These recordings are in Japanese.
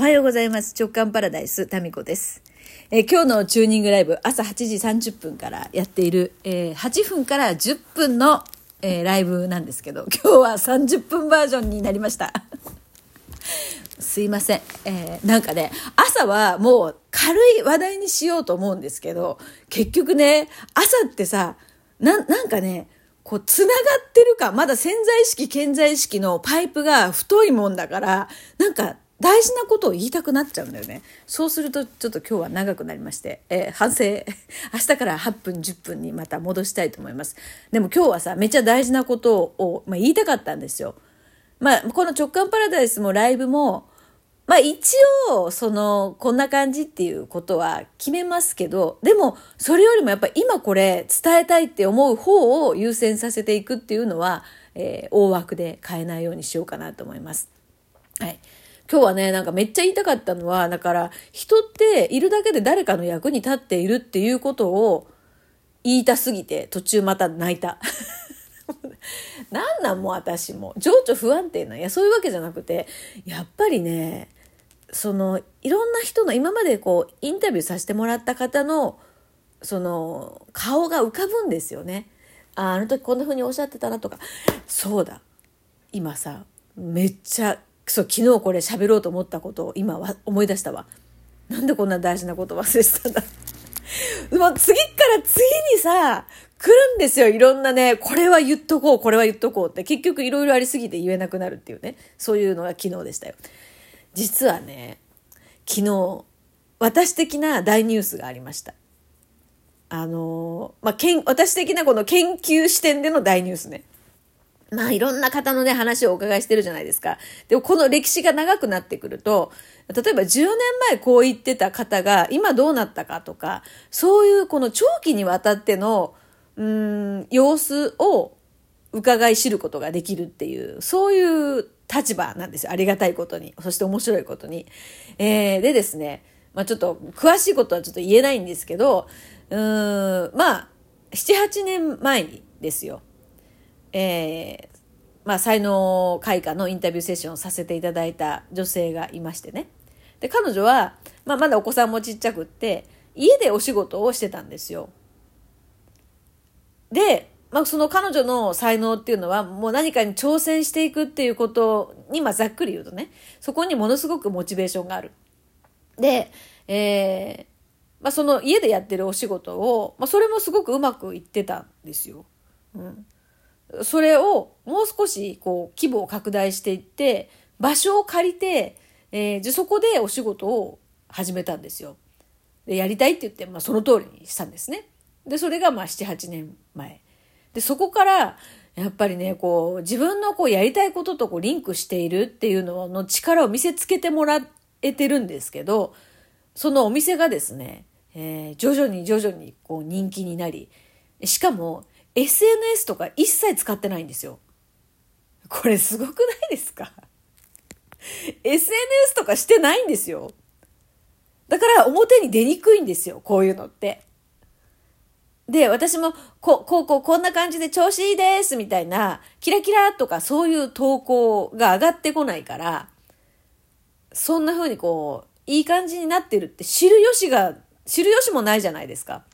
おはようございます。直感パラダイス、タミコです。えー今日のチューニングライブ、朝8時30分からやっている、えー8分から10分の、えーライブなんですけど、今日は30分バージョンになりました。すいません。えーなんかね、朝はもう軽い話題にしようと思うんですけど、結局ね、朝ってさ、な、なんかね、こう、つながってるか、まだ潜在意識、潜在意識のパイプが太いもんだから、なんか、大事なことを言いたくなっちゃうんだよね。そうすると、ちょっと今日は長くなりまして、えー反省、明日から8分、10分にまた戻したいと思います。でも今日はさ、めっちゃ大事なことを、まあ、言いたかったんですよ。まあ、この直感パラダイスもライブも、まあ一応、その、こんな感じっていうことは決めますけど、でも、それよりもやっぱ今これ伝えたいって思う方を優先させていくっていうのは、えー大枠で変えないようにしようかなと思います。はい。今日はね、なんかめっちゃ言いたかったのは、だから、人っているだけで誰かの役に立っているっていうことを言いたすぎて、途中また泣いた。なんなんもう私も。情緒不安定な。いや、そういうわけじゃなくて、やっぱりね、その、いろんな人の、今までこう、インタビューさせてもらった方の、その、顔が浮かぶんですよね。あ、あの時こんな風におっしゃってたなとか。そうだ。今さ、めっちゃ、そ、昨日これ喋ろうと思ったことを今は思い出したわ。なんでこんな大事なこと忘れてたんだ。も う次から次にさ、来るんですよ。いろんなね、これは言っとこう、これは言っとこうって。結局いろいろありすぎて言えなくなるっていうね。そういうのが昨日でしたよ。実はね、昨日、私的な大ニュースがありました。あのーまあ、けん、私的なこの研究視点での大ニュースね。まあいろんな方のね話をお伺いしてるじゃないですか。でもこの歴史が長くなってくると、例えば10年前こう言ってた方が今どうなったかとか、そういうこの長期にわたっての、うん、様子を伺い知ることができるっていう、そういう立場なんですよ。ありがたいことに。そして面白いことに。えー、でですね、まあちょっと詳しいことはちょっと言えないんですけど、うーん、まあ、7、8年前にですよ。えーまあ、才能開花のインタビューセッションをさせていただいた女性がいましてね。で、彼女は、まあ、まだお子さんもちっちゃくって、家でお仕事をしてたんですよ。で、まあ、その彼女の才能っていうのは、もう何かに挑戦していくっていうことに、まあ、ざっくり言うとね、そこにものすごくモチベーションがある。で、えーまあ、その家でやってるお仕事を、まあ、それもすごくうまくいってたんですよ。うん。それをもう少しこう規模を拡大していって場所を借りて、えー、じゃそこでお仕事を始めたんですよ。でやりたいって言って、まあ、その通りにしたんですね。でそれがまあ78年前。でそこからやっぱりねこう自分のこうやりたいこととこうリンクしているっていうのの力を見せつけてもらえてるんですけどそのお店がですね、えー徐々に徐々にこう人気になりしかも SNS とか一切使ってないんですよ。これすごくないですか ?SNS とかしてないんですよ。だから表に出にくいんですよ、こういうのって。で、私も、こう、こう、こう、こんな感じで調子いいです、みたいな、キラキラとかそういう投稿が上がってこないから、そんな風にこう、いい感じになってるって知る由が、知る由もないじゃないですか。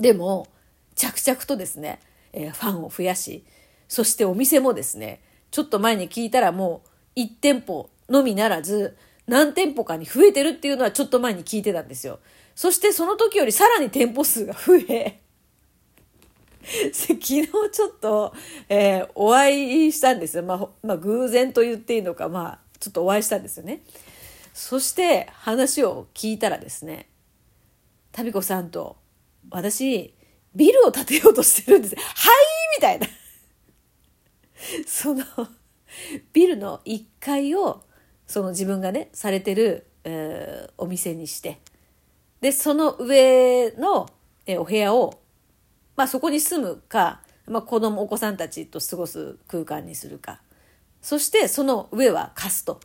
でも、着々とですね、えーファンを増やし、そしてお店もですね、ちょっと前に聞いたらもう1店舗のみならず、何店舗かに増えてるっていうのはちょっと前に聞いてたんですよ。そしてその時よりさらに店舗数が増え、昨日ちょっと、えーお会いしたんですよ。まあ、まあ、偶然と言っていいのか、まあ、ちょっとお会いしたんですよね。そして話を聞いたらですね、タビコさんと、私、ビルを建てようとしてるんです。はいみたいな。その、ビルの1階を、その自分がね、されてる、えーお店にして、で、その上の、えーお部屋を、まあそこに住むか、まあ子供、お子さんたちと過ごす空間にするか。そしてその上は貸すと。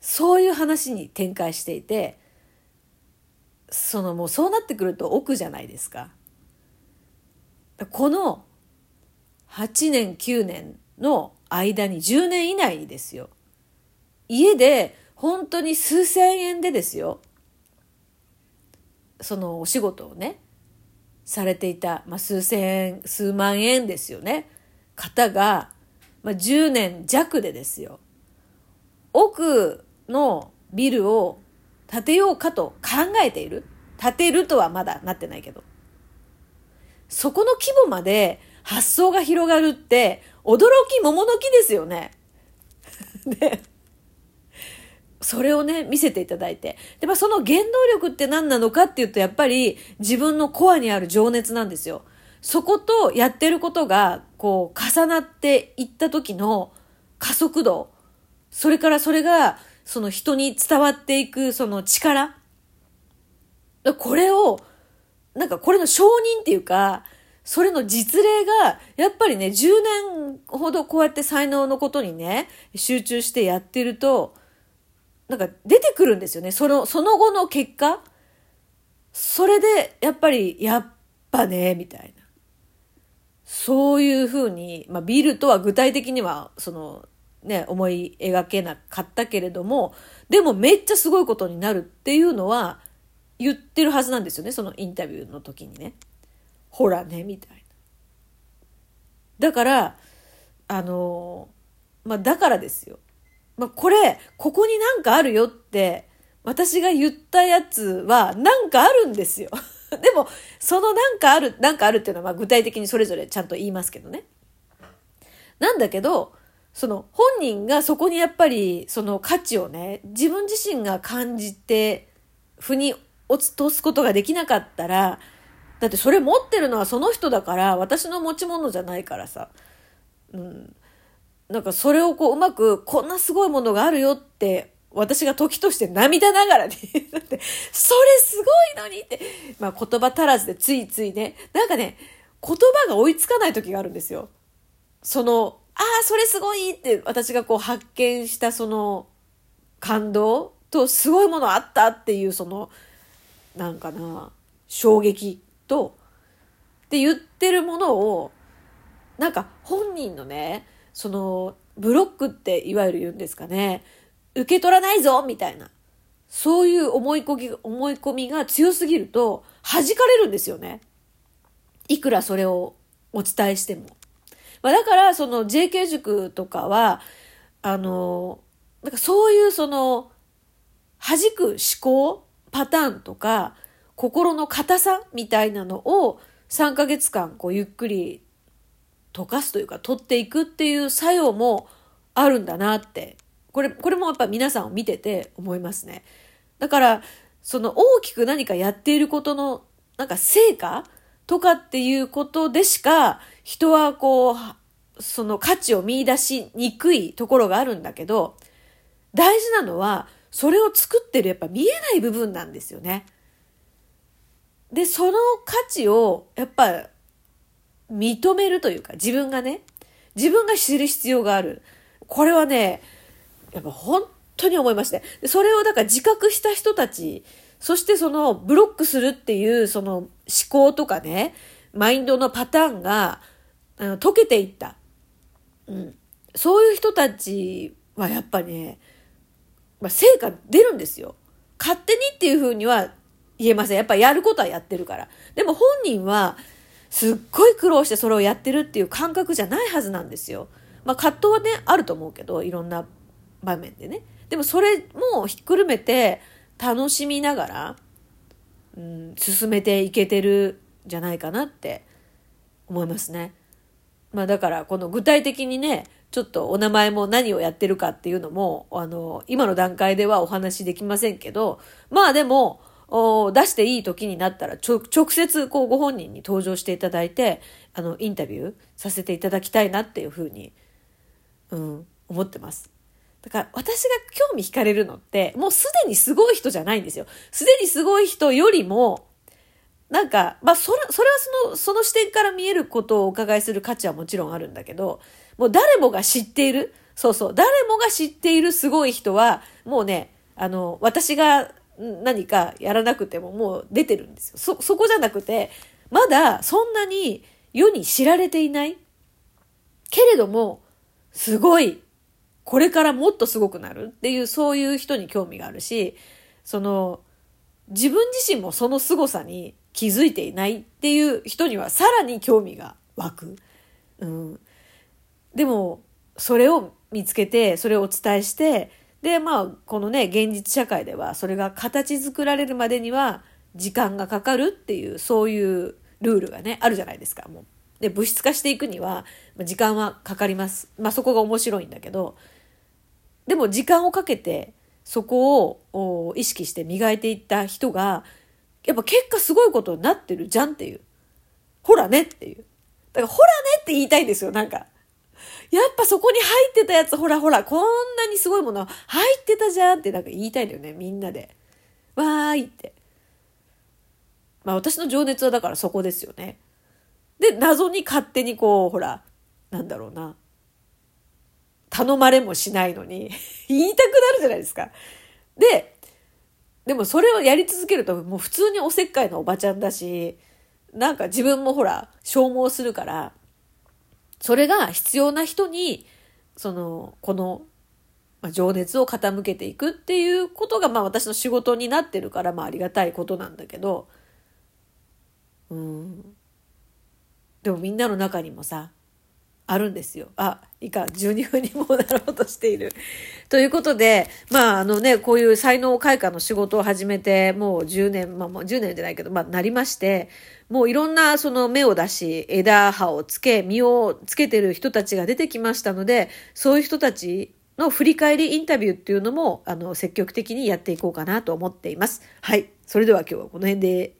そういう話に展開していて、そのもうそうなってくると奥じゃないですか。この8年9年の間に10年以内にですよ。家で本当に数千円でですよそのお仕事をねされていた、まあ、数千円数万円ですよね方が、まあ、10年弱でですよ奥のビルを建てようかと考えている建てるとはまだなってないけどそこの規模まで発想が広がるって驚き桃の木ですよね。でそれをね、見せていただいて。で、まあ、その原動力って何なのかっていうと、やっぱり自分のコアにある情熱なんですよ。そことやってることが、こう、重なっていった時の加速度。それからそれが、その人に伝わっていく、その力。これを、なんかこれの承認っていうか、それの実例が、やっぱりね、10年ほどこうやって才能のことにね、集中してやってると、なんか出てくるんですよね。その、その後の結果。それで、やっぱり、やっぱね、みたいな。そういうふうに、まあ、ビルとは具体的には、その、ね、思い描けなかったけれども、でもめっちゃすごいことになるっていうのは言ってるはずなんですよね、そのインタビューの時にね。ほらね、みたいな。だから、あの、まあ、だからですよ。まあ、これ、ここになんかあるよって、私が言ったやつはなんかあるんですよ。でも、そのなんかある、なんかあるっていうのはま具体的にそれぞれちゃんと言いますけどね。なんだけど、その本人がそこにやっぱりその価値をね、自分自身が感じて、腑に落とすことができなかったら、だってそれ持ってるのはその人だから、私の持ち物じゃないからさ。うん。なんかそれをこううまく、こんなすごいものがあるよって、私が時として涙ながらに、だって、それすごいのにって、まあ言葉足らずでついついね、なんかね、言葉が追いつかない時があるんですよ。その、ああ、それすごいって私がこう発見したその感動とすごいものあったっていうその、なんかな、衝撃と、って言ってるものを、なんか本人のね、その、ブロックっていわゆる言うんですかね、受け取らないぞみたいな。そういう思い込み、思い込みが強すぎると弾かれるんですよね。いくらそれをお伝えしても。まあ、だから、その JK 塾とかは、あの、なんかそういうその、弾く思考パターンとか、心の硬さみたいなのを3ヶ月間こうゆっくり溶かすというか取っていくっていう作用もあるんだなって、これ、これもやっぱ皆さんを見てて思いますね。だから、その大きく何かやっていることのなんか成果とかっていうことでしか人はこう、その価値を見出しにくいところがあるんだけど、大事なのは、それを作ってるやっぱ見えない部分なんですよね。で、その価値をやっぱ認めるというか、自分がね、自分が知る必要がある。これはね、やっぱ本当に思いまして。それをだから自覚した人たち、そしてそのブロックするっていうその思考とかね、マインドのパターンが、あの、溶けていった。うん。そういう人たちはやっぱね、まあ、成果出るんですよ。勝手にっていうふうには言えません。やっぱやることはやってるから。でも本人は、すっごい苦労してそれをやってるっていう感覚じゃないはずなんですよ。まあ葛藤はね、あると思うけど、いろんな場面でね。でもそれもひっくるめて楽しみながら、うん、進めていけてるんじゃないかなって思いますね。まあだからこの具体的にね、ちょっとお名前も何をやってるかっていうのも、あの、今の段階ではお話しできませんけど、まあでも、出していい時になったら直接こうご本人に登場していただいてあのインタビューさせていただきたいなっていうふうに、うん、思ってます。だから私が興味惹かれるのってもうすでにすごい人じゃないんですよ。すでにすごい人よりもなんか、まあそれ、それはその、その視点から見えることをお伺いする価値はもちろんあるんだけど、もう誰もが知っている、そうそう、誰もが知っているすごい人は、もうね、あの、私が何かやらなくてももう出てるんですよ。そ、そこじゃなくて、まだそんなに世に知られていない。けれども、すごいこれからもっとすごくなるっていうそういう人に興味があるしその自分自身もその凄さに気づいていないっていう人にはさらに興味が湧く。うん、でもそれを見つけてそれをお伝えしてでまあこのね現実社会ではそれが形作られるまでには時間がかかるっていうそういうルールがねあるじゃないですかもう。で物質化していくには時間はかかります。まあそこが面白いんだけどでも時間をかけてそこを意識して磨いていった人がやっぱ結果すごいことになってるじゃんっていう。ほらねっていう。だからほらねって言いたいんですよ、なんか。やっぱそこに入ってたやつ、ほらほら、こんなにすごいもの入ってたじゃんってなんか言いたいんだよね、みんなで。わーいって。まあ私の情熱はだからそこですよね。で、謎に勝手にこう、ほら、なんだろうな。頼まれもしないのに言いたくなるじゃないですか。で、でもそれをやり続けるともう普通におせっかいなおばちゃんだし、なんか自分もほら、消耗するから、それが必要な人に、その、この、まあ、情熱を傾けていくっていうことが、まあ私の仕事になってるから、まあありがたいことなんだけど、うん。でもみんなの中にもさ、あるんですよ。あ、いか、12分にもなろうとしている。ということで、まあ、あのね、こういう才能開花の仕事を始めて、もう10年、まあもう10年じゃないけど、まあ、なりまして、もういろんなその芽を出し、枝葉をつけ、実をつけてる人たちが出てきましたので、そういう人たちの振り返りインタビューっていうのも、あの、積極的にやっていこうかなと思っています。はい。それでは今日はこの辺で